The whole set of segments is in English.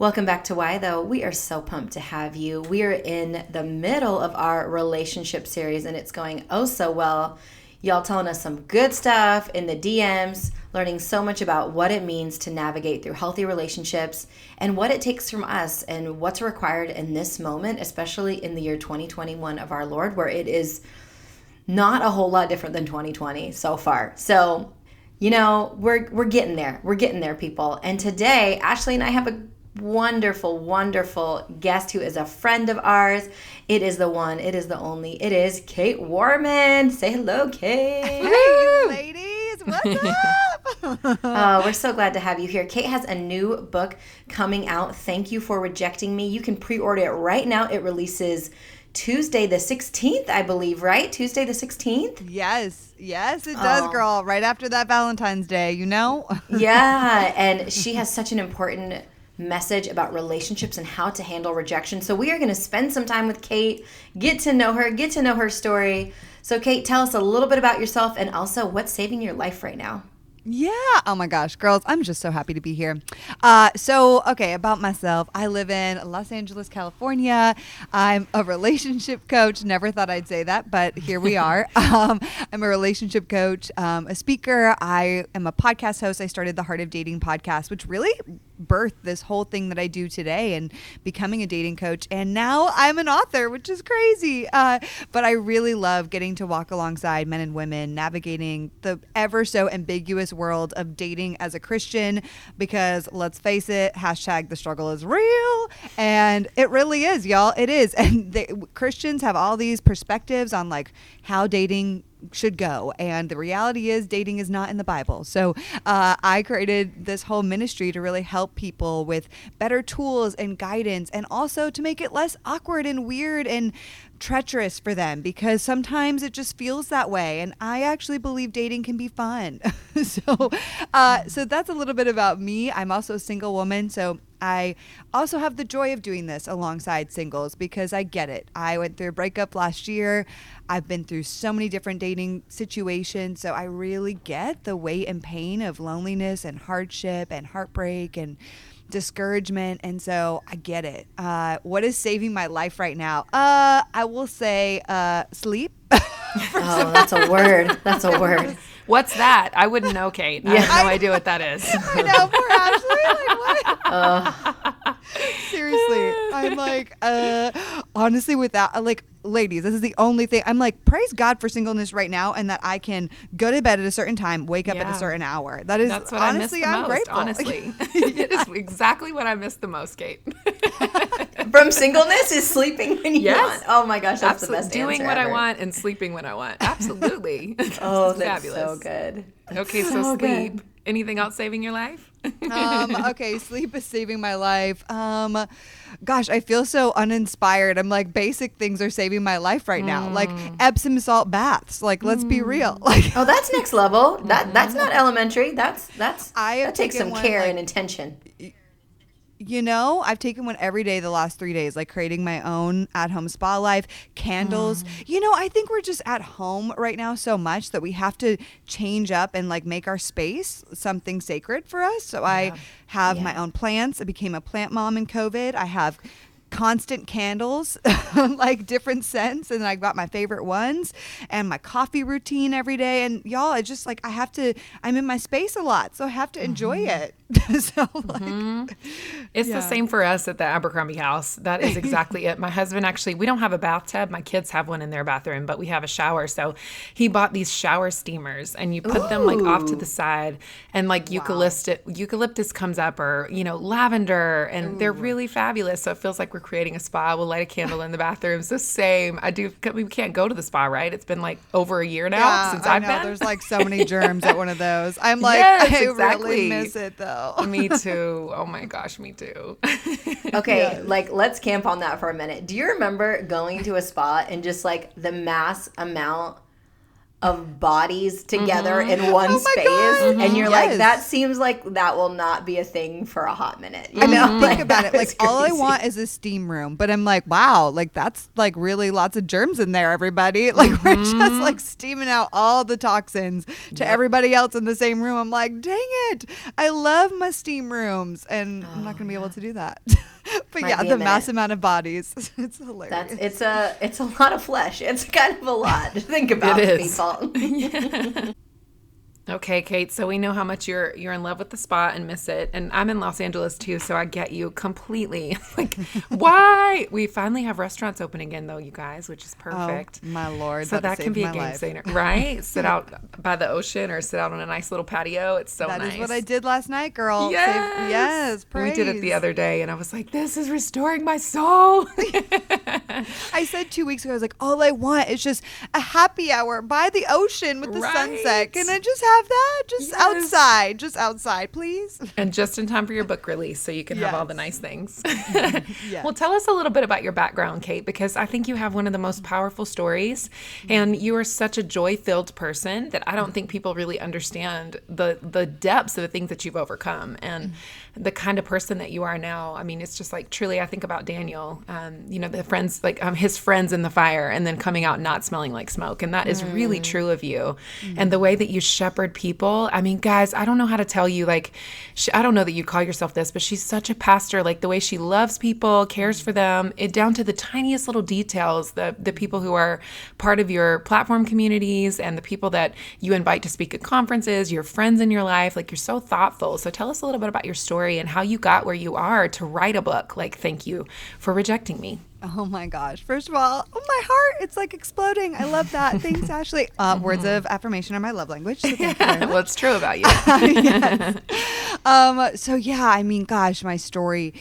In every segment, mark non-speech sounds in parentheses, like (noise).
Welcome back to Why Though. We are so pumped to have you. We are in the middle of our relationship series and it's going oh so well. Y'all telling us some good stuff in the DMs, learning so much about what it means to navigate through healthy relationships and what it takes from us and what's required in this moment, especially in the year 2021 of our Lord, where it is not a whole lot different than 2020 so far. So, you know, we're we're getting there. We're getting there, people. And today, Ashley and I have a wonderful, wonderful guest who is a friend of ours. It is the one, it is the only, it is Kait Warman. Say hello, Kait. Hey, ladies, what's up? (laughs) (laughs) uh, we're so glad to have you here. Kait has a new book coming out. Thank you for rejecting me. You can pre order it right now. It releases. Tuesday the 16th, I believe, right? Tuesday the 16th? Yes, yes, it does, oh. girl. Right after that Valentine's Day, you know? (laughs) yeah, and she has such an important message about relationships and how to handle rejection. So we are going to spend some time with Kait, get to know her, get to know her story. So Kait, tell us a little bit about yourself and also what's saving your life right now. Yeah. Oh my gosh, girls, I'm just so happy to be here. Uh, so, okay, about myself. I live in Los Angeles, California. I'm a relationship coach. Never thought I'd say that, but here we are. (laughs) um, I'm a relationship coach, um, a speaker. I am a podcast host. I started the Heart of Dating podcast, which really birthed this whole thing that I do today and becoming a dating coach. And now I'm an author, which is crazy. Uh, but I really love getting to walk alongside men and women navigating the ever so ambiguous world of dating as a Christian because let's face it, hashtag the struggle is real. And it really is, y'all. It is. (laughs) And they, Christians have all these perspectives on like how dating should go. And the reality is, dating is not in the Bible. So uh, I created this whole ministry to really help people with better tools and guidance, and also to make it less awkward and weird and treacherous for them because sometimes it just feels that way and i actually believe dating can be fun (laughs) so uh, so that's a little bit about me i'm also a single woman so I also have the joy of doing this alongside singles because I get it. I went through a breakup last year. I've been through so many different dating situations. So I really get the weight and pain of loneliness and hardship and heartbreak and discouragement. And so I get it. Uh, what is saving my life right now? Uh, I will say uh, sleep. (laughs) oh, that's a word. That's a word. (laughs) What's that? I wouldn't know, Kait. I have no I, idea what that is. (laughs) I know, poor Ashley. Like, what? Uh. Seriously. I'm like, uh, honestly, without, like, ladies, this is the only thing. I'm like, praise God for singleness right now and that I can go to bed at a certain time, wake up yeah. at a certain hour. That is That's what honestly, I am grateful. Honestly, (laughs) (laughs) it is exactly what I miss the most, Kait. (laughs) From singleness is sleeping when you yes. want. Oh my gosh, that's Absolutely. the best thing. Doing what ever. I want and sleeping when I want. Absolutely. oh, that's fabulous. so good. Okay, so, so sleep. Good. Anything else saving your life? Um, (laughs) okay, sleep is saving my life. Um, gosh, I feel so uninspired. I'm like, basic things are saving my life right now, mm. like Epsom salt baths. Like, let's mm. be real. Like, oh, that's next level. That that's not (laughs) elementary. That's that's I that takes some care like, and intention you know, I've taken one every day the last three days, like creating my own at home spa life, candles. Mm. You know, I think we're just at home right now so much that we have to change up and like make our space something sacred for us. So yeah. I have yeah. my own plants. I became a plant mom in COVID. I have constant candles, (laughs) like different scents, and I got my favorite ones, and my coffee routine every day. And y'all, I just like I have to. I'm in my space a lot, so I have to enjoy mm-hmm. it. (laughs) so like, mm-hmm. (laughs) it's yeah. the same for us at the Abercrombie house. That is exactly it. My husband actually, we don't have a bathtub. My kids have one in their bathroom, but we have a shower. So he bought these shower steamers, and you put Ooh. them like off to the side, and like eucalyptus eucalyptus comes up, or you know lavender, and Ooh. they're really fabulous. So it feels like we're creating a spa. We'll light a candle in the bathrooms. The same. I do. We can't go to the spa, right? It's been like over a year now Yeah, since I I've know. been. There's like so many germs at one of those. I'm like, Yes, I exactly. really miss it though. (laughs) me (laughs) too. Oh my gosh, me too. (laughs) Okay, like let's camp on that for a minute. Do you remember going to a spa and just like the mass amount of bodies together in one Oh my space? God. And you're Yes. like, that seems like that will not be a thing for a hot minute. You I mean, know, think about it. Like is all I want is a steam room, but I'm like, wow, like that's like really lots of germs in there. Everybody, (laughs) like we're Mm-hmm. just like steaming out all the toxins to everybody else in the same room. I'm like, dang it, I love my steam rooms, and I'm not gonna be able to do that. (laughs) (laughs) but Might yeah, the mass amount of bodies, (laughs) it's hilarious. That's it's a it's a lot of flesh. It's kind of a lot to think about. It is. (laughs) Okay, Kait. So we know how much you're you're in love with the spot and miss it, and I'm in Los Angeles too, so I get you completely. (laughs) like, why? We finally have restaurants open again, though, you guys, which is oh, perfect. Oh, my lord, So that can be a game changer, (laughs) right? sit out by the ocean or sit out on a nice little patio. It's so That nice. That is what I did last night, girl. Save- Yes, yes, we did it the other day, and I was like, "This is restoring my soul." (laughs) I said two weeks ago, I was like, all I want is just a happy hour by the ocean with the sunset. Right. Can I just have that? Just Yes. outside, just outside, please. and just in time for your book release so you can have all the nice things. (laughs) Yes. Well, tell us a little bit about your background, Kait, because I think you have one of the most powerful stories and you are such a joy-filled person that I don't think people really understand the the depths of the things that you've overcome and the kind of person that you are now. I mean, it's just like truly I think about Daniel, um, you know, the friends like um, his friends in the fire and then coming out not smelling like smoke and that is really true of you. And the way that you shepherd people, I mean, guys, I don't know how to tell you like sh I don't know that you call yourself this, but she's such a pastor like the way she loves people, cares for them, it down to the tiniest little details, the the people who are part of your platform communities and the people that you invite to speak at conferences, your friends in your life, like you're so thoughtful. So tell us a little bit about your story and how you got where you are to write a book like Thank You for Rejecting Me. Oh my gosh. First of all, oh my heart, it's like exploding. I love that. (laughs) Thanks, Ashley. Uh, words of affirmation are my love language. So thank you (laughs) well, it's true about you. (laughs) um so yeah i mean gosh my story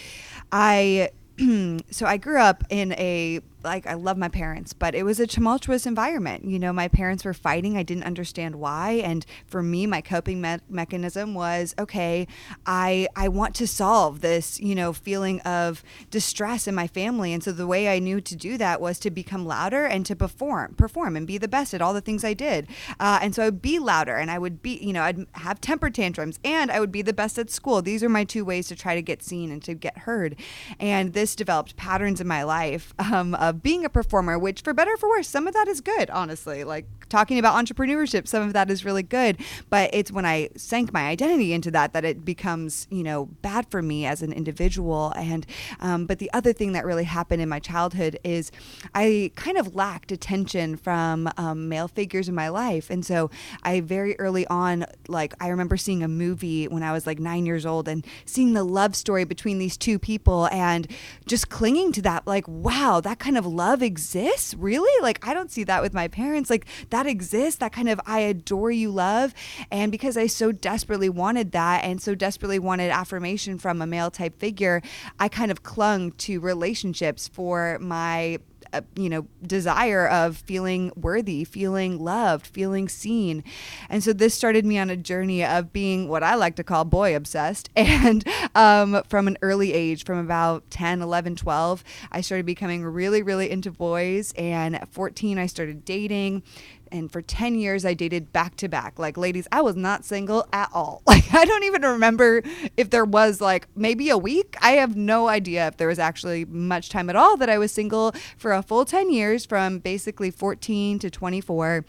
i (clears throat) so i grew up in a like I love my parents, but it was a tumultuous environment. You know, my parents were fighting. I didn't understand why, and for me, my coping me- mechanism was okay. I I want to solve this, you know, feeling of distress in my family, and so the way I knew to do that was to become louder and to perform, perform, and be the best at all the things I did. Uh, and so I would be louder, and I would be, you know, I'd have temper tantrums, and I would be the best at school. These are my two ways to try to get seen and to get heard. And this developed patterns in my life (laughs) um, of being a performer, which for better or for worse, some of that is good, honestly. Like talking about entrepreneurship, some of that is really good. But it's when I sank my identity into that that it becomes, you know, bad for me as an individual. And um, but the other thing that really happened in my childhood is I kind of lacked attention from um, male figures in my life, and so I very early on, like I remember seeing a movie when I was like nine years old and seeing the love story between these two people and just clinging to that, like wow, that kind of love exists, really? Like I don't see that with my parents, like that exists, that kind of I adore you love, and because I so desperately wanted that and so desperately wanted affirmation from a male type figure, I kind of clung to relationships for my uh, you know desire of feeling worthy feeling loved feeling seen. And so this started me on a journey of being what i like to call boy obsessed. (laughs) And um, from an early age from about 10 11 12 i started becoming really really into boys. And at 14 i started dating and for 10 years i dated back to back. Like ladies i was not single at all. (laughs) Like i don't even remember if there was like maybe a week. I have no idea if there was actually much time at all that i was single for a full 10 years from basically 14 to 24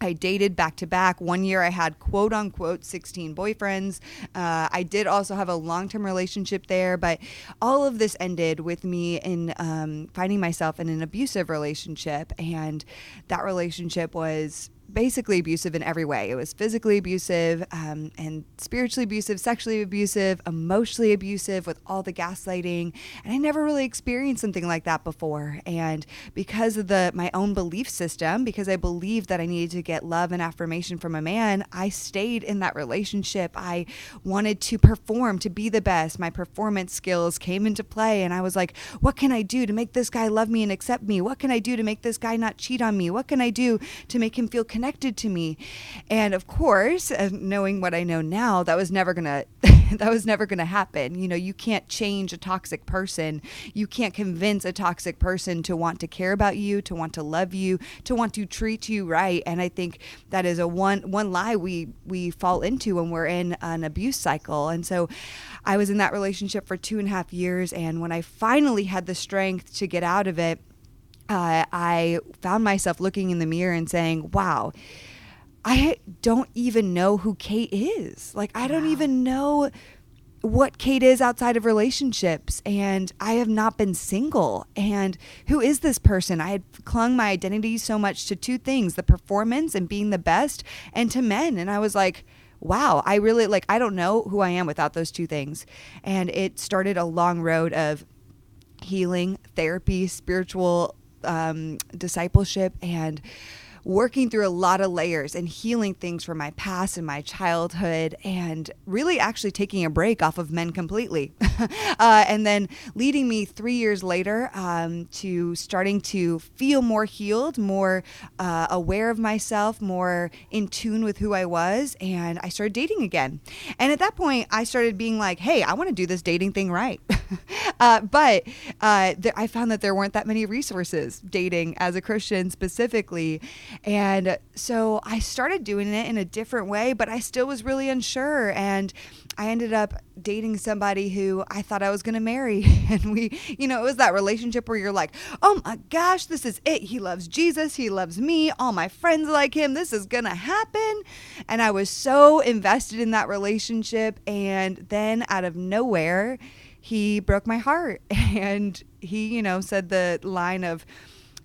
I dated back to back. One year I had quote unquote 16 boyfriends. Uh, I did also have a long term relationship there, but all of this ended with me in um, finding myself in an abusive relationship. And that relationship was basically abusive in every way. It was physically abusive um, and spiritually abusive, sexually abusive, emotionally abusive with all the gaslighting. And I never really experienced something like that before. And because of the my own belief system, because I believed that I needed to get love and affirmation from a man, I stayed in that relationship. I wanted to perform, to be the best. My performance skills came into play. And I was like, what can I do to make this guy love me and accept me? What can I do to make this guy not cheat on me? What can I do to make him feel connected? Connected to me. And of course, uh, knowing what I know now, that was never going (laughs) to that was never going to happen. You know, you can't change a toxic person. You can't convince a toxic person to want to care about you, to want to love you, to want to treat you right. And I think that is a one one lie we we fall into when we're in an abuse cycle. And so I was in that relationship for two and a half years and when I finally had the strength to get out of it, uh, I found myself looking in the mirror and saying, wow, I don't even know who Kait is. Like, I don't wow. even know what Kait is outside of relationships. And I have not been single. And who is this person? I had clung my identity so much to two things the performance and being the best, and to men. And I was like, wow, I really like, I don't know who I am without those two things. And it started a long road of healing, therapy, spiritual um, discipleship and working through a lot of layers and healing things from my past and my childhood and really actually taking a break off of men completely. (laughs) uh, and then leading me three years later um, to starting to feel more healed, more uh, aware of myself, more in tune with who I was. And I started dating again. And at that point, I started being like, hey, I want to do this dating thing right. (laughs) uh, but uh, th- I found that there weren't that many resources dating as a Christian specifically. And so I started doing it in a different way, but I still was really unsure. And I ended up dating somebody who I thought I was going to marry. (laughs) And we, you know, it was that relationship where you're like, oh my gosh, this is it. He loves Jesus. He loves me. All my friends like him. This is going to happen. And I was so invested in that relationship. And then out of nowhere, he broke my heart. (laughs) And he, you know, said the line of,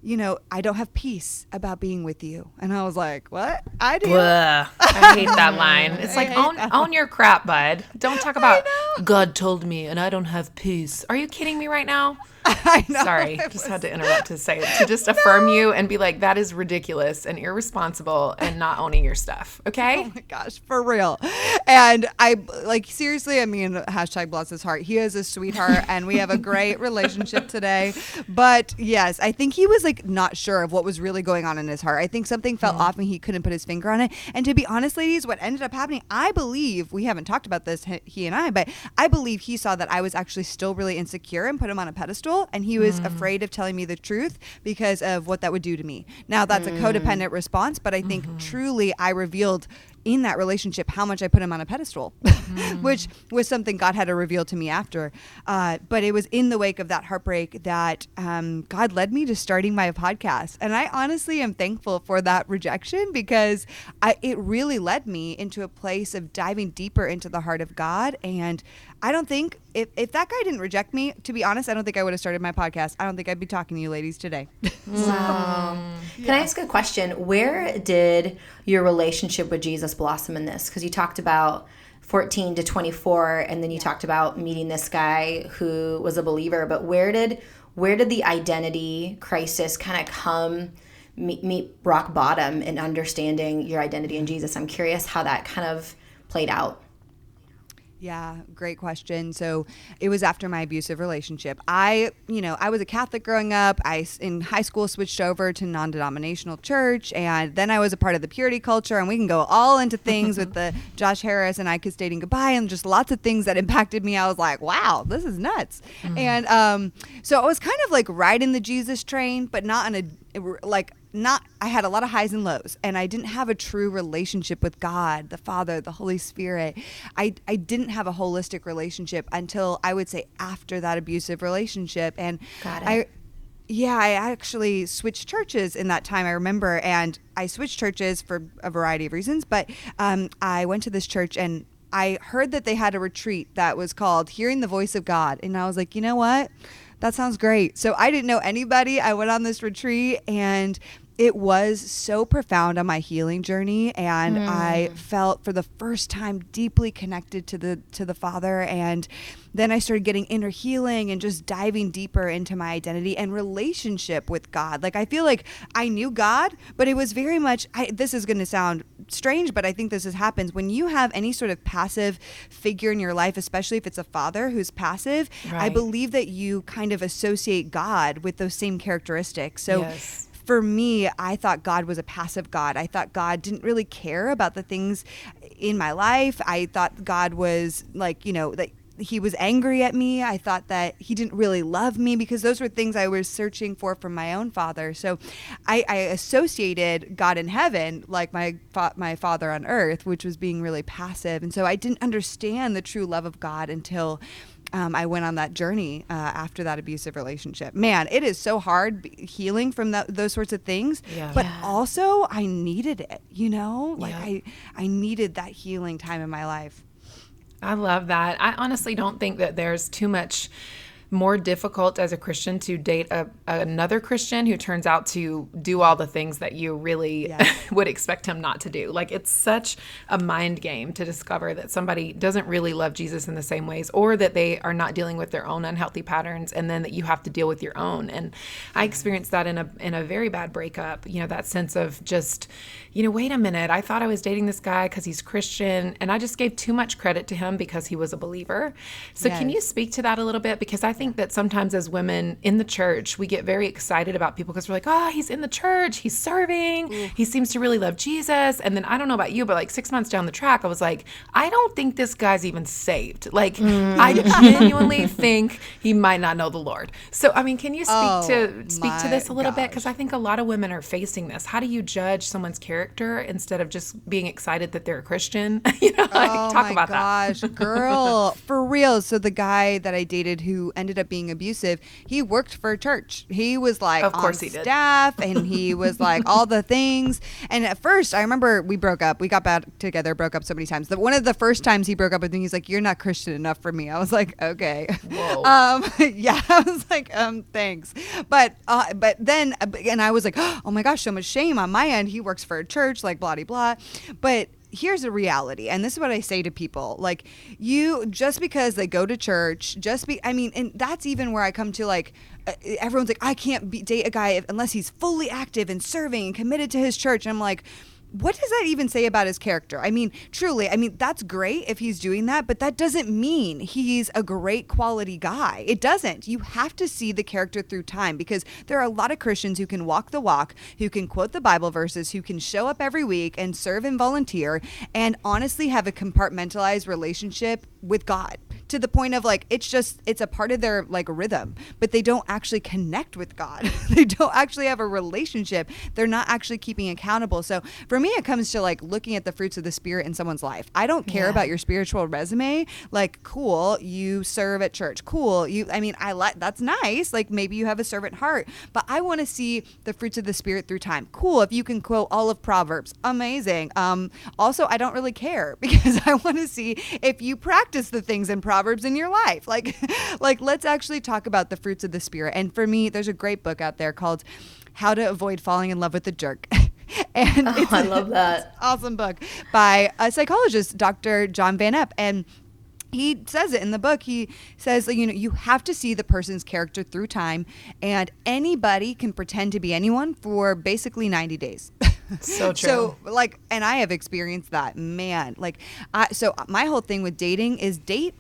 you know, I don't have peace about being with you. And I was like, what? I do. Blah. (laughs) I hate that line. It's like, own, own your crap, bud. Don't talk (laughs) about God told me and I don't have peace. Are you kidding me right now? (laughs) I know. Sorry, just was... had to interrupt to say it, to just affirm no. you and be like, that is ridiculous and irresponsible and not owning your stuff. Okay. Oh my gosh, for real. And I like seriously, I mean, hashtag bless his heart. He is a sweetheart and we have a great relationship (laughs) today. But yes, I think he was like not sure of what was really going on in his heart. I think something felt off and he couldn't put his finger on it. And to be honest, ladies, what ended up happening, I believe we haven't talked about this, he and I, but I believe he saw that I was actually still really insecure and put him on a pedestal and he was mm. afraid of telling me the truth because of what that would do to me. Now that's mm. a codependent response, but I think mm-hmm. truly I revealed in that relationship how much I put him on a pedestal, mm. (laughs) which was something God had to reveal to me after. Uh, but it was in the wake of that heartbreak that um, God led me to starting my podcast. And I honestly am thankful for that rejection because I, it really led me into a place of diving deeper into the heart of God. And I don't think if, if that guy didn't reject me, to be honest, I don't think I would have started my podcast. I don't think I'd be talking to you ladies today. (laughs) Wow. Can I ask a question? Where did your relationship with Jesus blossom in this? Because you talked about 14 to 24 and then you yeah. talked about meeting this guy who was a believer, but where did where did the identity crisis kind of come meet, meet rock bottom in understanding your identity in Jesus? I'm curious how that kind of played out. Yeah, great question. So it was after my abusive relationship. I, you know, I was a Catholic growing up. I, in high school, switched over to non denominational church. And then I was a part of the purity culture. And we can go all into things with (laughs) the Josh Harris and I Kissed Dating Goodbye and just lots of things that impacted me. I was like, wow, this is nuts. Mm-hmm. And um, so I was kind of like riding the Jesus train, but not in a, like, not I had a lot of highs and lows and I didn't have a true relationship with God, the Father, the Holy Spirit. I I didn't have a holistic relationship until I would say after that abusive relationship and I yeah, I actually switched churches in that time. I remember, and I switched churches for a variety of reasons. But um, I went to this church, and I heard that they had a retreat that was called "Hearing the Voice of God," and I was like, you know what? That sounds great. So I didn't know anybody. I went on this retreat, and it was so profound on my healing journey and mm. I felt for the first time deeply connected to the to the Father and then I started getting inner healing and just diving deeper into my identity and relationship with God. Like I feel like I knew God, but it was very much I, this is going to sound strange, but I think this is, happens when you have any sort of passive figure in your life, especially if it's a father who's passive. Right. I believe that you kind of associate God with those same characteristics. So yes for me, I thought God was a passive God. I thought God didn't really care about the things in my life. I thought God was like, you know, that he was angry at me. I thought that he didn't really love me because those were things I was searching for from my own father. So I, I associated God in heaven like my fa- my father on earth, which was being really passive. And so I didn't understand the true love of God until um, I went on that journey uh, after that abusive relationship. Man, it is so hard healing from that, those sorts of things. Yeah. But yeah. also, I needed it. You know, like yeah. I I needed that healing time in my life. I love that. I honestly don't think that there's too much more difficult as a Christian to date a, another Christian who turns out to do all the things that you really yes. (laughs) would expect him not to do. Like it's such a mind game to discover that somebody doesn't really love Jesus in the same ways or that they are not dealing with their own unhealthy patterns and then that you have to deal with your own. And I experienced that in a in a very bad breakup, you know, that sense of just you know, wait a minute, I thought I was dating this guy because he's Christian, and I just gave too much credit to him because he was a believer. So, yes. can you speak to that a little bit? Because I think that sometimes as women in the church, we get very excited about people because we're like, oh, he's in the church, he's serving, mm. he seems to really love Jesus. And then I don't know about you, but like six months down the track, I was like, I don't think this guy's even saved. Like, mm. I (laughs) genuinely think he might not know the Lord. So, I mean, can you speak oh, to speak to this a little gosh. bit? Because I think a lot of women are facing this. How do you judge someone's character? instead of just being excited that they're a Christian. (laughs) you know, like, oh talk about gosh, that. girl, for real. So the guy that I dated who ended up being abusive, he worked for a church. He was like of course he staff did. and he (laughs) was like all the things. And at first, I remember we broke up. We got back together, broke up so many times. The, one of the first times he broke up with me, he's like, "You're not Christian enough for me." I was like, "Okay." (laughs) Um, (laughs) yeah, I was like, um, thanks. But uh, but then, and I was like, (gasps) "Oh my gosh, so much shame on my end." He works for a church, like blah, blah, blah. But here's a reality and this is what i say to people like you just because they go to church just be i mean and that's even where i come to like uh, everyone's like i can't be, date a guy unless he's fully active and serving and committed to his church and i'm like what does that even say about his character? I mean, truly, I mean, that's great if he's doing that, but that doesn't mean he's a great quality guy. It doesn't. You have to see the character through time because there are a lot of Christians who can walk the walk, who can quote the Bible verses, who can show up every week and serve and volunteer and honestly have a compartmentalized relationship with God to the point of like it's just it's a part of their like rhythm but they don't actually connect with god. (laughs) They don't actually have a relationship. They're not actually keeping accountable. So for me it comes to like looking at the fruits of the spirit in someone's life. I don't care yeah. about your spiritual resume. Like cool you serve at church. Cool you i mean i like that's nice. Like maybe you have a servant heart but i want to see the fruits of the spirit through time. Cool if you can quote all of proverbs. Amazing. Um also i don't really care (laughs) because i want to see if you practice the things in proverbs proverbs in your life. (laughs) Like like let's actually talk about the fruits of the spirit. And for me, there's a great book out there called How to Avoid Falling in Love with a Jerk. (laughs) and oh, I love that. awesome book by a psychologist, Dr. John Van Epp. And he says it in the book. He says, you know, you have to see the person's character through time, and anybody can pretend to be anyone for basically 90 days. (laughs) (laughs) So true. So like, and I have experienced that, man. Like, I so my whole thing with dating is date,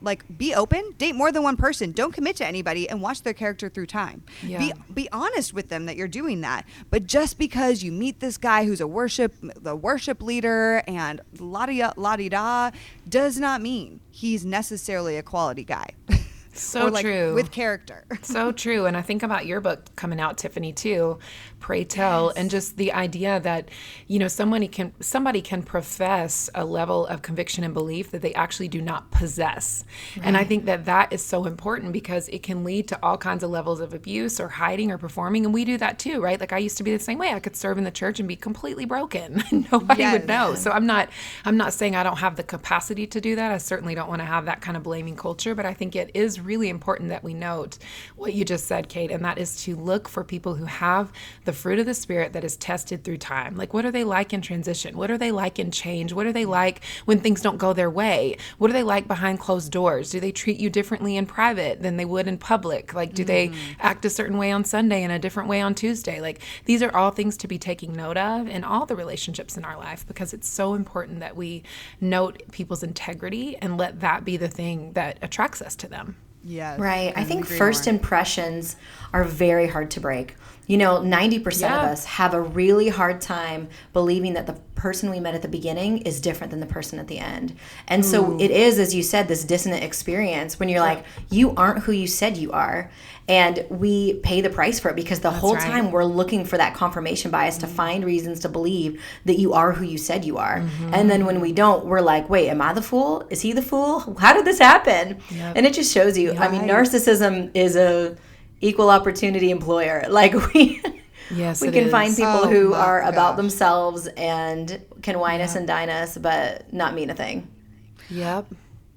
like, be open, date more than one person. Don't commit to anybody, and watch their character through time. Yeah. Be be honest with them that you're doing that. But just because you meet this guy who's a worship the worship leader and la di da, does not mean he's necessarily a quality guy. (laughs) So like true. With character. (laughs) so true. And I think about your book coming out, Tiffany, too. Pray tell. Yes. And just the idea that, you know, somebody can somebody can profess a level of conviction and belief that they actually do not possess. Right. And I think that that is so important because it can lead to all kinds of levels of abuse or hiding or performing. And we do that too, right? Like I used to be the same way. I could serve in the church and be completely broken. (laughs) Nobody yes. would know. So I'm not I'm not saying I don't have the capacity to do that. I certainly don't want to have that kind of blaming culture, but I think it is really important that we note what you just said, Kait, and that is to look for people who have the fruit of the Spirit that is tested through time. Like, what are they like in transition? What are they like in change? What are they like when things don't go their way? What are they like behind closed doors? Do they treat you differently in private than they would in public? Like, do mm. they act a certain way on Sunday and a different way on Tuesday? Like, these are all things to be taking note of in all the relationships in our life because it's so important that we note people's integrity and let that be the thing that attracts us to them. Yes. Right. I think first more. impressions are very hard to break. You know, 90% yeah. of us have a really hard time believing that the person we met at the beginning is different than the person at the end. And Ooh. so it is, as you said, this dissonant experience when you're like, you aren't who you said you are. And we pay the price for it because the That's whole right. time we're looking for that confirmation bias mm-hmm. to find reasons to believe that you are who you said you are. Mm-hmm. And then when we don't, we're like, wait, am I the fool? Is he the fool? (laughs) How did this happen? Yep. And it just shows you. I mean, narcissism is a equal opportunity employer. (laughs) Like we Yes, we can is. find people oh, who are gosh. about themselves and can wine us and dine us, but not mean a thing. Yep.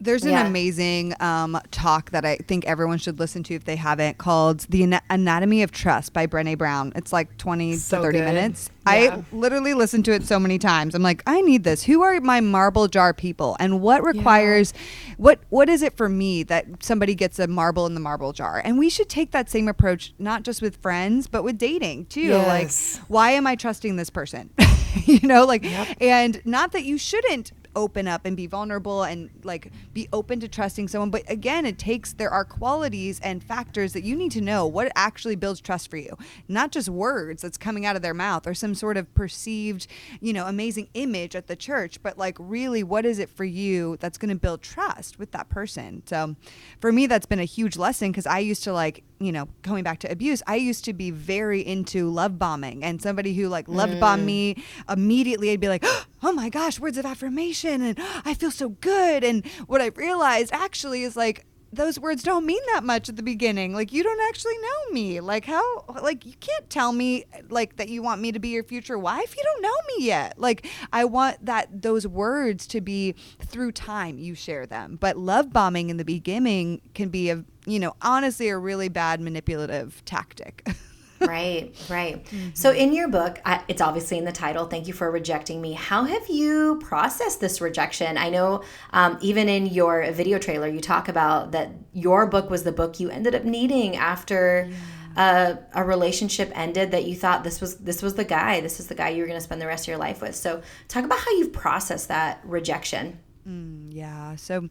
There's an yeah. amazing um, talk that I think everyone should listen to if they haven't called The Anatomy of Trust by Brene Brown. It's like 20 so to 30 good. minutes. Yeah. I literally listened to it so many times. I'm like, I need this. Who are my marble jar people? And what requires, yeah. what what is it for me that somebody gets a marble in the marble jar? And we should take that same approach, not just with friends, but with dating too. Yes. Like, why am I trusting this person? (laughs) you know, like, yep. and not that you shouldn't open up and be vulnerable and like be open to trusting someone. But again, it takes, there are qualities and factors that you need to know what actually builds trust for you, not just words that's coming out of their mouth or some sort of perceived, you know, amazing image at the church, but like really, what is it for you that's going to build trust with that person? So for me, that's been a huge lesson because I used to like, you know, going back to abuse, I used to be very into love bombing and somebody who like loved mm. me immediately, I'd be like, (gasps) oh my gosh, words of affirmation and I feel so good. And what I realized actually is like, those words don't mean that much at the beginning. Like you don't actually know me. Like how like you can't tell me like that you want me to be your future wife. You don't know me yet. Like I want that those words to be through time you share them. But love bombing in the beginning can be a you know, honestly a really bad manipulative tactic. (laughs) right, right. Mm-hmm. So, in your book, I, it's obviously in the title. Thank you for rejecting me. How have you processed this rejection? I know um, even in your video trailer, you talk about that your book was the book you ended up needing after. Yeah. Uh, a relationship ended that you thought this was this was the guy this is the guy you were going to spend the rest of your life with so talk about how you've processed that rejection mm, yeah so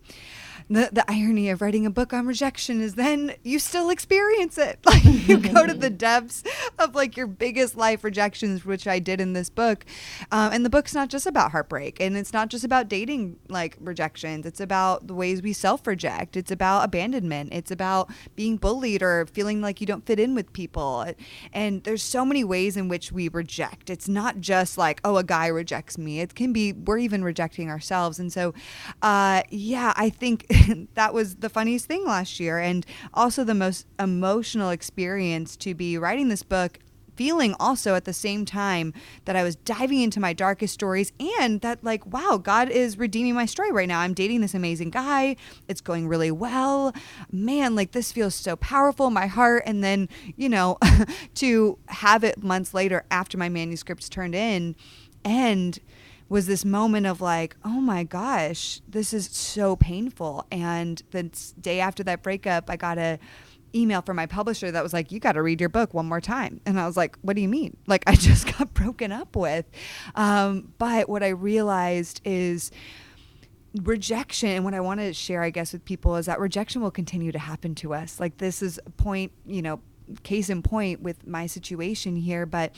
the, the irony of writing a book on rejection is then you still experience it. (laughs) Like you go to the (laughs) depths of like your biggest life rejections, which I did in this book. Um, and the book's not just about heartbreak and it's not just about dating like rejections. It's about the ways we self reject. It's about abandonment. It's about being bullied or feeling like you don't fit in with people. And there's so many ways in which we reject. It's not just like, oh, a guy rejects me. It can be, we're even rejecting ourselves. And so, uh, yeah, I think (laughs) that was the funniest thing last year and also the most emotional experience to be writing this book feeling also at the same time that I was diving into my darkest stories and that like wow God is redeeming my story right now. I'm dating this amazing guy. It's going really well. Man like this feels so powerful my heart. And then you know (laughs) to have it months later after my manuscript's turned in and was this moment of like, oh my gosh, this is so painful. And the day after that breakup, I got a email from my publisher that was like, you got to read your book one more time. And I was like, what do you mean? (laughs) Like, I just (laughs) got broken up with. Um, but what I realized is, rejection and what i want to share i guess with people is that rejection will continue to happen to us like this is a point you know case in point with my situation here but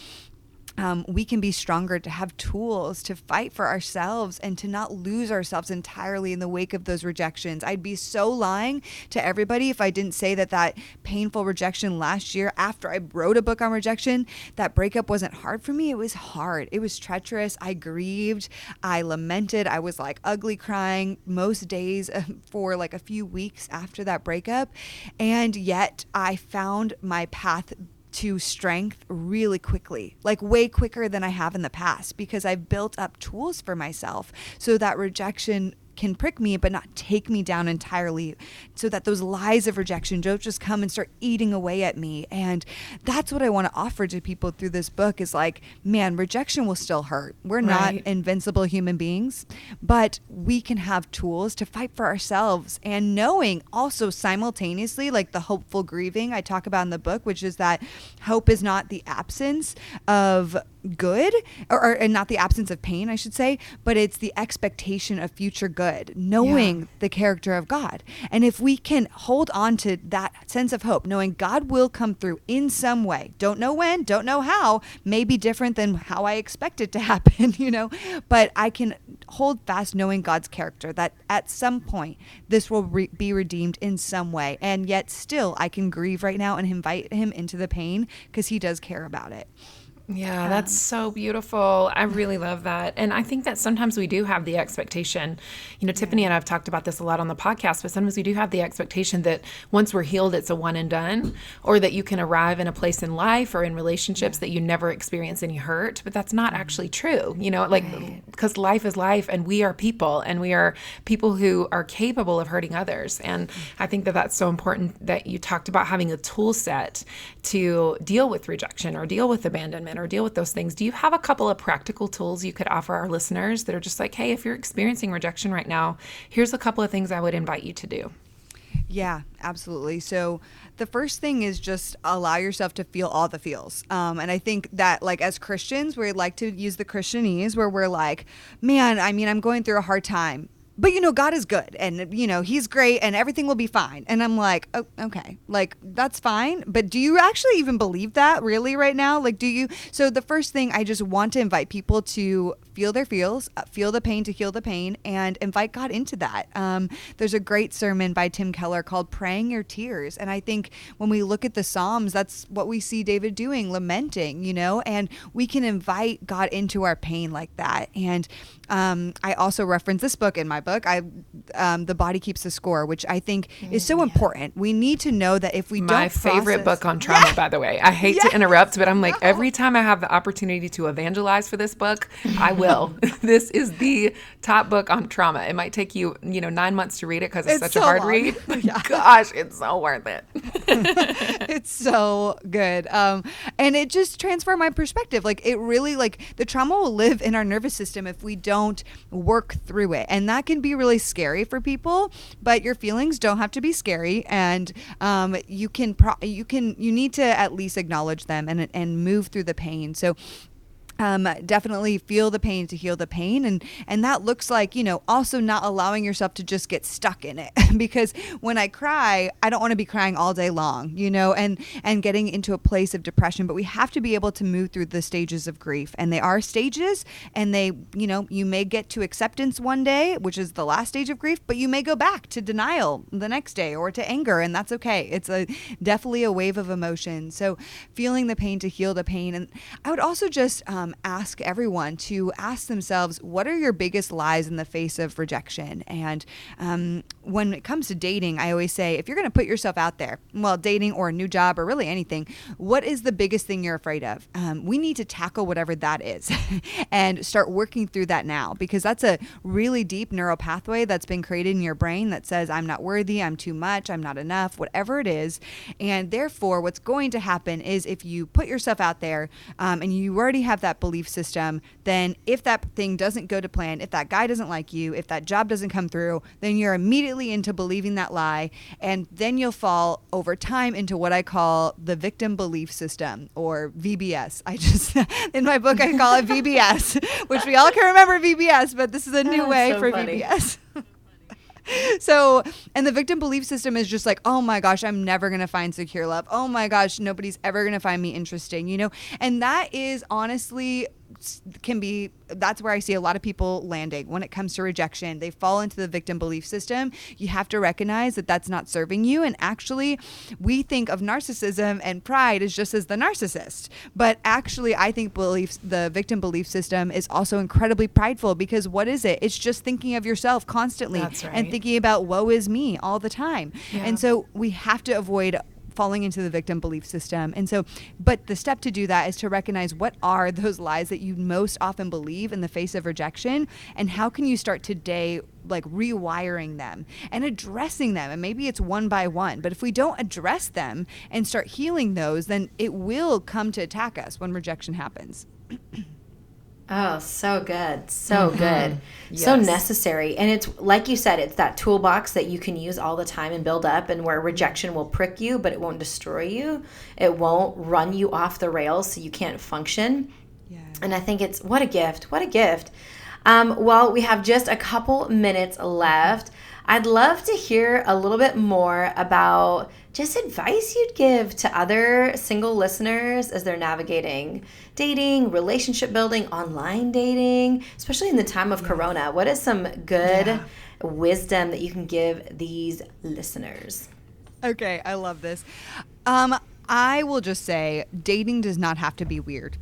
um, we can be stronger to have tools to fight for ourselves and to not lose ourselves entirely in the wake of those rejections. I'd be so lying to everybody if I didn't say that that painful rejection last year after I wrote a book on rejection, that breakup wasn't hard for me. It was hard. It was treacherous. I grieved. I lamented. I was like ugly crying most days uh, for like a few weeks after that breakup. And yet I found my path to strength really quickly, like way quicker than I have in the past, because I've built up tools for myself so that rejection can prick me, but not take me down entirely so that those lies of rejection don't just come and start eating away at me. And that's what I want to offer to people through this book is like, man, rejection will still hurt. We're not invincible human beings, but we can have tools to fight for ourselves and knowing also simultaneously, like the hopeful grieving I talk about in the book, which is that hope is not the absence of good or, or and not the absence of pain i should say but it's the expectation of future good knowing Yeah. the character of god. And if we can hold on to that sense of hope knowing god will come through in some way don't know when don't know how may be different than how i expect it to (laughs) happen you know but i can hold fast knowing god's character that at some point this will re- be redeemed in some way. And yet still i can grieve right now and invite him into the pain because he does care about it Yeah, um, that's so beautiful. I really love that. And I think that sometimes we do have the expectation, you know, Tiffany and I've talked about this a lot on the podcast, but sometimes we do have the expectation that once we're healed, it's a one and done, or that you can arrive in a place in life or in relationships that you never experience any hurt. But that's not actually mm. true, you know, like because life is life and we are people and we are people who are capable of hurting others. And I think that that's so important that you talked about having a tool set to deal with rejection or deal with abandonment or deal with those things. Do you have a couple of practical tools you could offer our listeners that are just like, hey, if you're experiencing rejection right now, here's a couple of things I would invite you to do? Yeah, absolutely. So the first thing is just allow yourself to feel all the feels. Um, and I think that, like, as Christians, we like to use the Christianese where we're like, man, I mean, I'm going through a hard time. But you know, God is good and you know, He's great and everything will be fine. And I'm like, oh, okay, like that's fine. But do you actually even believe that really right now? Like, do you? So, the first thing I just want to invite people to feel their feels, uh, feel the pain to heal the pain, and invite God into that. Um, there's a great sermon by Tim Keller called Praying Your Tears. And I think when we look at the Psalms, that's what we see David doing, lamenting, you know, and we can invite God into our pain like that. And um, I also reference this book in my book, I um, The Body Keeps the Score, which I think is so important. We need to know that if we My don't My favorite process- book on (laughs) trauma, by the way. I hate to interrupt, but I'm like, every time I have the opportunity to evangelize for this book, I will. (laughs) this is the top book on trauma. It might take you, you know, nine months to read it because it's, It's such so a hard long. read. (laughs) Yeah. Gosh, it's so worth it. it's so good um, and it just transformed my perspective like it really like the trauma will live in our nervous system if we don't work through it. And that can be really scary for people but your feelings don't have to be scary. And um, you can pro- you can you need to at least acknowledge them and and move through the pain. So um, definitely feel the pain to heal the pain. And and that looks like you know also not allowing yourself to just get stuck in it. (laughs) Because when i cry i don't want to be crying all day long you know and and getting into a place of depression. But we have to be able to move through the stages of grief. And they are stages and they you know you may get to acceptance one day which is the last stage of grief but you may go back to denial the next day or to anger and that's okay. It's a definitely a wave of emotion. So feeling the pain to heal the pain. And i would also just um, ask everyone to ask themselves what are your biggest lies in the face of rejection? And um, when it comes to dating i always say if you're going to put yourself out there well dating or a new job or really anything what is the biggest thing you're afraid of? Um, we need to tackle whatever that is (laughs) and start working through that now because that's a really deep neural pathway that's been created in your brain that says i'm not worthy i'm too much i'm not enough whatever it is. And therefore what's going to happen is if you put yourself out there um, and you already have that belief system then if that thing doesn't go to plan if that guy doesn't like you if that job doesn't come through then you're immediately into believing that lie and then you'll fall over time into what i call the victim belief system or vbs i just (laughs) in my book i call it vbs (laughs) which we all can remember vbs but this is a new (laughs) That's way so for funny. vbs (laughs) so and the victim belief system is just like oh my gosh i'm never going to find secure love. Oh my gosh nobody's ever going to find me interesting you know? And that is honestly can be that's where i see a lot of people landing. When it comes to rejection they fall into the victim belief system. You have to recognize that that's not serving you. And actually we think of narcissism and pride as just as the narcissist. But actually i think beliefs the victim belief system is also incredibly prideful because what is it? It's just thinking of yourself constantly That's and thinking about woe is me all the time. Yeah. and so we have to avoid falling into the victim belief system. And so, but the step to do that is to recognize what are those lies that you most often believe in the face of rejection and how can you start today like rewiring them and addressing them and maybe it's one by one but if we don't address them and start healing those then it will come to attack us when rejection happens (clears throat) Oh, so good. So good. So necessary. And it's like you said, it's that toolbox that you can use all the time and build up, and where rejection will prick you, but it won't destroy you. It won't run you off the rails so you can't function. yeah And I think it's what a gift. What a gift. Um, well, we have just a couple minutes left. I'd love to hear a little bit more about just advice you'd give to other single listeners as they're navigating dating, relationship building, online dating, especially in the time of Corona. What is some good Yeah. wisdom that you can give these listeners? Okay, I love this. Um, I will just say dating does not have to be weird.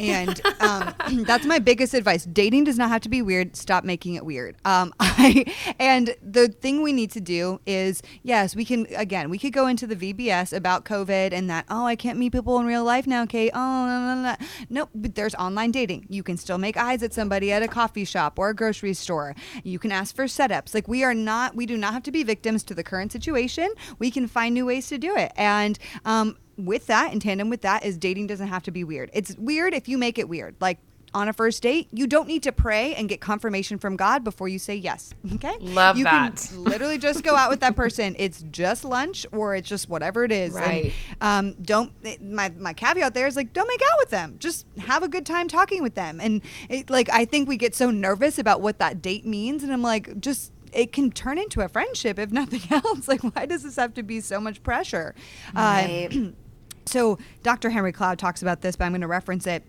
And um, (clears throat) that's my biggest advice. Dating does not have to be weird. Stop making it weird. Um, (laughs) I, and the thing we need to do is, yes, we can, again, we could go into the VBS about COVID and that, oh, I can't meet people in real life now, Kait. Oh, no, no, no. Nope, but there's online dating. You can still make eyes at somebody at a coffee shop or a grocery store. You can ask for setups. Like we are not, we do not have to be victims to the current situation. We can find new ways to do it. And um, with that, in tandem with that, is dating doesn't have to be weird. It's weird if you make it weird. Like on a first date, you don't need to pray and get confirmation from God before you say yes. (laughs) Okay? Love you that. Can literally just go out with that person. (laughs) It's just lunch or it's just whatever it is. And, Right. um, don't my my caveat there is like don't make out with them. Just have a good time talking with them. And it, like I think we get so nervous about what that date means, and I'm like just. It can turn into a friendship if (laughs) nothing else. Like, why does this have to be so much pressure? Uh, Right. (clears throat) so Dr. Henry Cloud talks about this, but I'm going to reference it.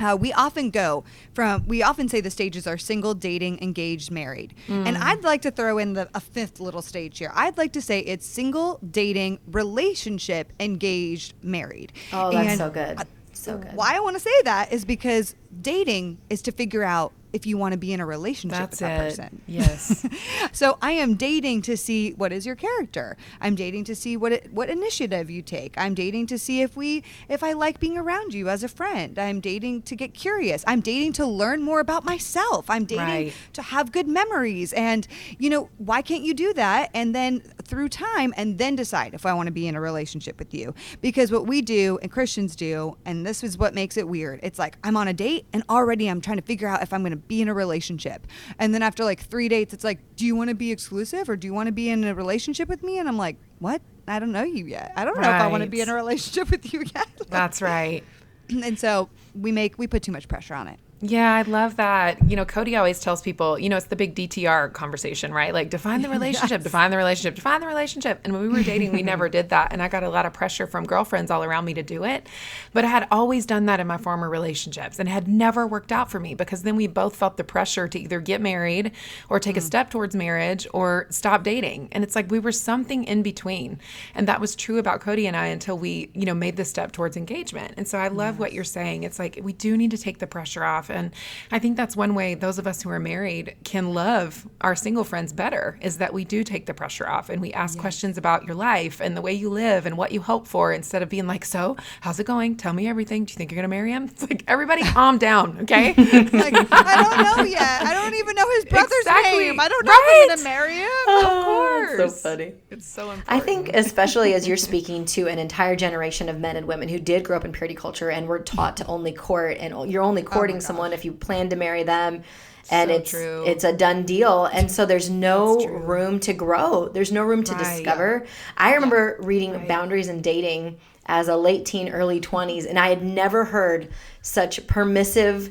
Uh, we often go from we often say the stages are single dating engaged married and Mm. i'd like to throw in the a fifth little stage here i'd like to say it's single dating relationship engaged married Oh, that's And so good. So good. why i want to say that is because dating is to figure out if you want to be in a relationship That's with that it. person Yes. (laughs) so I am dating to see what is your character. I'm dating to see what it, what initiative you take. I'm dating to see if we if I like being around you as a friend. I'm dating to get curious. I'm dating to learn more about myself. I'm dating Right. to have good memories. And you know, why can't you do that and then through time and then decide if I want to be in a relationship with you? Because what we do and Christians do, and this is what makes it weird. It's like I'm on a date and already I'm trying to figure out if I'm going to be in a relationship. And then after like 3 dates it's like, "Do you want to be exclusive or do you want to be in a relationship with me?" And I'm like, "What? I don't know you yet. I don't know if I want to be in a relationship with you (laughs) yet." That's right. (clears throat) and so we make we put too much pressure on it. Yeah, I love that. You know, Cody always tells people, you know, it's the big DTR conversation, right? Like define the (laughs) relationship, define the relationship, define the relationship. And when we were dating, we never did that. And I got a lot of pressure from girlfriends all around me to do it. But I had always done that in my former relationships and it had never worked out for me because then we both felt the pressure to either get married or take a mm. step towards marriage or stop dating. And it's like we were something in between. And that was true about Cody and I until we, you know, made the step towards engagement. And so I love what you're saying. It's like we do need to take the pressure off. And I think that's one way those of us who are married can love our single friends better is that we do take the pressure off and we ask questions about your life and the way you live and what you hope for instead of being like, So, how's it going? Tell me everything. Do you think you're going to marry him? It's like, everybody (laughs) calm down, okay? (laughs) Like I don't know yet. I don't even know his brother's Exactly. name. I don't know if I'm going to marry him. Oh, of course. So funny. It's so important. I think, especially as you're (laughs) speaking to an entire generation of men and women who did grow up in purity culture and were taught to only court, and you're only oh courting someone if you plan to marry them, and So it's true. it's a done deal, and so there's no room to grow. There's no room to Right. discover. I remember reading Boundaries and Dating as a late teen, early 20s, and I had never heard such permissive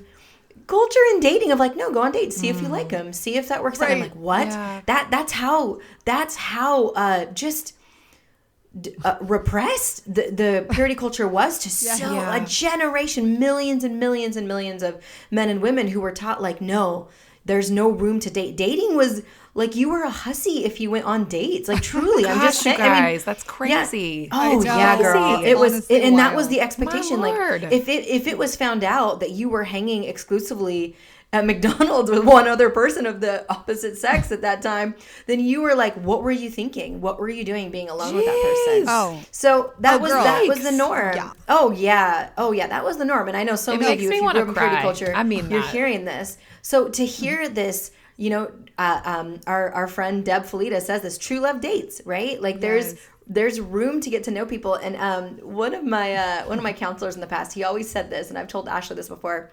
culture in dating of like no go on dates see if you like them see if that works out i'm like what Yeah. that that's how that's how uh just uh, repressed the, the purity culture was to so Yeah. a generation millions and millions and millions of men and women who were taught like no there's no room to date dating was like you were a hussy if you went on dates like (laughs) truly i'm just Gosh, you saying I mean, guys, that's yeah. crazy. Oh yeah, girl. crazy. It was, Honestly and that was the expectation. Like if it if it was found out that you were hanging exclusively at McDonald's with one other person of the opposite sex at that time, then you were like, what were you thinking? What were you doing being alone with that person? Oh. So that Oh, was girl. that was the norm. Yeah. Oh yeah. Oh yeah. That was the norm. And I know so It many of you, if you grew up in creative cry. culture, I mean you're that. hearing this. So to hear this, you know, uh, um, our our friend Deb Fileta says this: true love dates, right? Like there's Yes. there's room to get to know people. And um, one of my uh, one of my counselors in the past, he always said this, and I've told Ashley this before.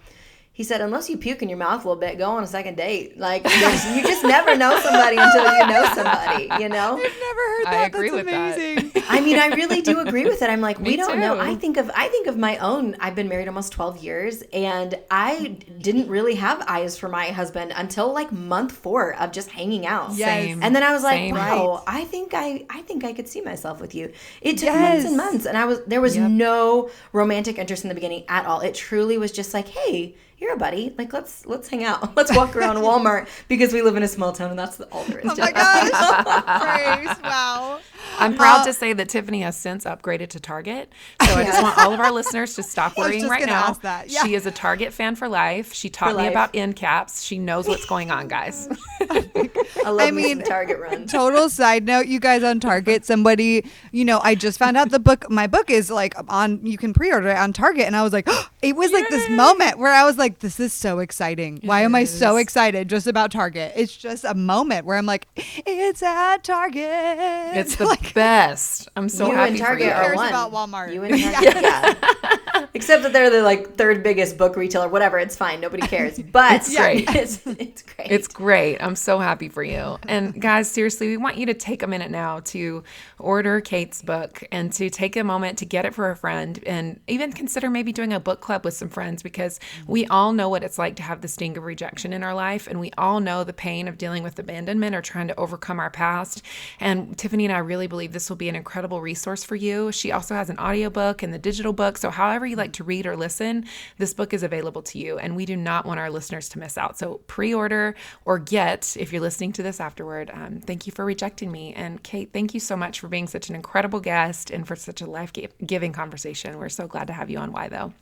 He said, unless you puke in your mouth a little bit, go on a second date. Like you just never know somebody until you know somebody. You know. I've never heard that. I that. agree That's with that. amazing. (laughs) I mean, I really do agree with it. I'm like, (laughs) we don't know. I think of I think of my own. I've been married almost 12 years, and I didn't really have eyes for my husband until like month four of just hanging out. Yes. Same. And then I was like, Same. wow, I think I I think I could see myself with you. It took Yes. months and months, and I was there was Yep. no romantic interest in the beginning at all. It truly was just like, hey. You're a buddy. Like let's let's hang out. (laughs) Let's walk around (laughs) Walmart because we live in a small town and that's all there is. Oh my gosh. (laughs) Praise. Wow. I'm proud Uh, to say that Tiffany has since upgraded to Target. So I just want all of our listeners to stop worrying right now. ask that. Yeah. She is a Target fan for life. She taught me life. about end caps. She knows what's going on, guys. I love I me mean, some Target run. Total side note, you guys on Target, somebody, you know, I just found out the book, my book is like on, you can pre order it on Target. And I was like, (gasps) it was like this moment where I was like, this is so exciting. Why am I so is. excited just about Target? It's just a moment where I'm like, it's at Target. It's (laughs) the like, best. I'm so you happy and for Target you. are cares one. about Walmart? You and (laughs) Target, yeah. (laughs) Except that they're the like third biggest book retailer. Whatever, it's fine. Nobody cares. But It's great. It's, it's great. It's great. I'm so happy for you. And guys, seriously, we want you to take a minute now to order Kait's book and to take a moment to get it for a friend and even consider maybe doing a book club with some friends because we all know what it's like to have the sting of rejection in our life and we all know the pain of dealing with abandonment or trying to overcome our past. And Tiffany and I really believe this will be an incredible resource for you. She also has an audiobook and the digital book. So however you like to read or listen, this book is available to you and we do not want our listeners to miss out. So pre-order or get if you're listening to this afterward. Um, thank you for rejecting me. And Kait, thank you so much for being such an incredible guest and for such a life-giving conversation. We're so glad to have you on Why Though.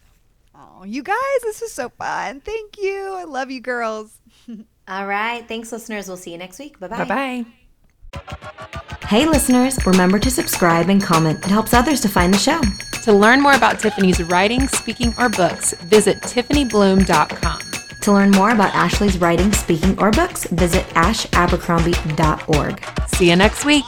Oh, you guys, this is so fun. Thank you. I love you girls. (laughs) All right. Thanks, listeners. We'll see you next week. Bye bye. Bye-bye. Hey, listeners. Remember to subscribe and comment. It helps others to find the show. To learn more about Tiffany's writing, speaking, or books, visit tiffanybluhm.com. To learn more about Ashley's writing, speaking, or books, visit ashabercrombie.org. See you next week.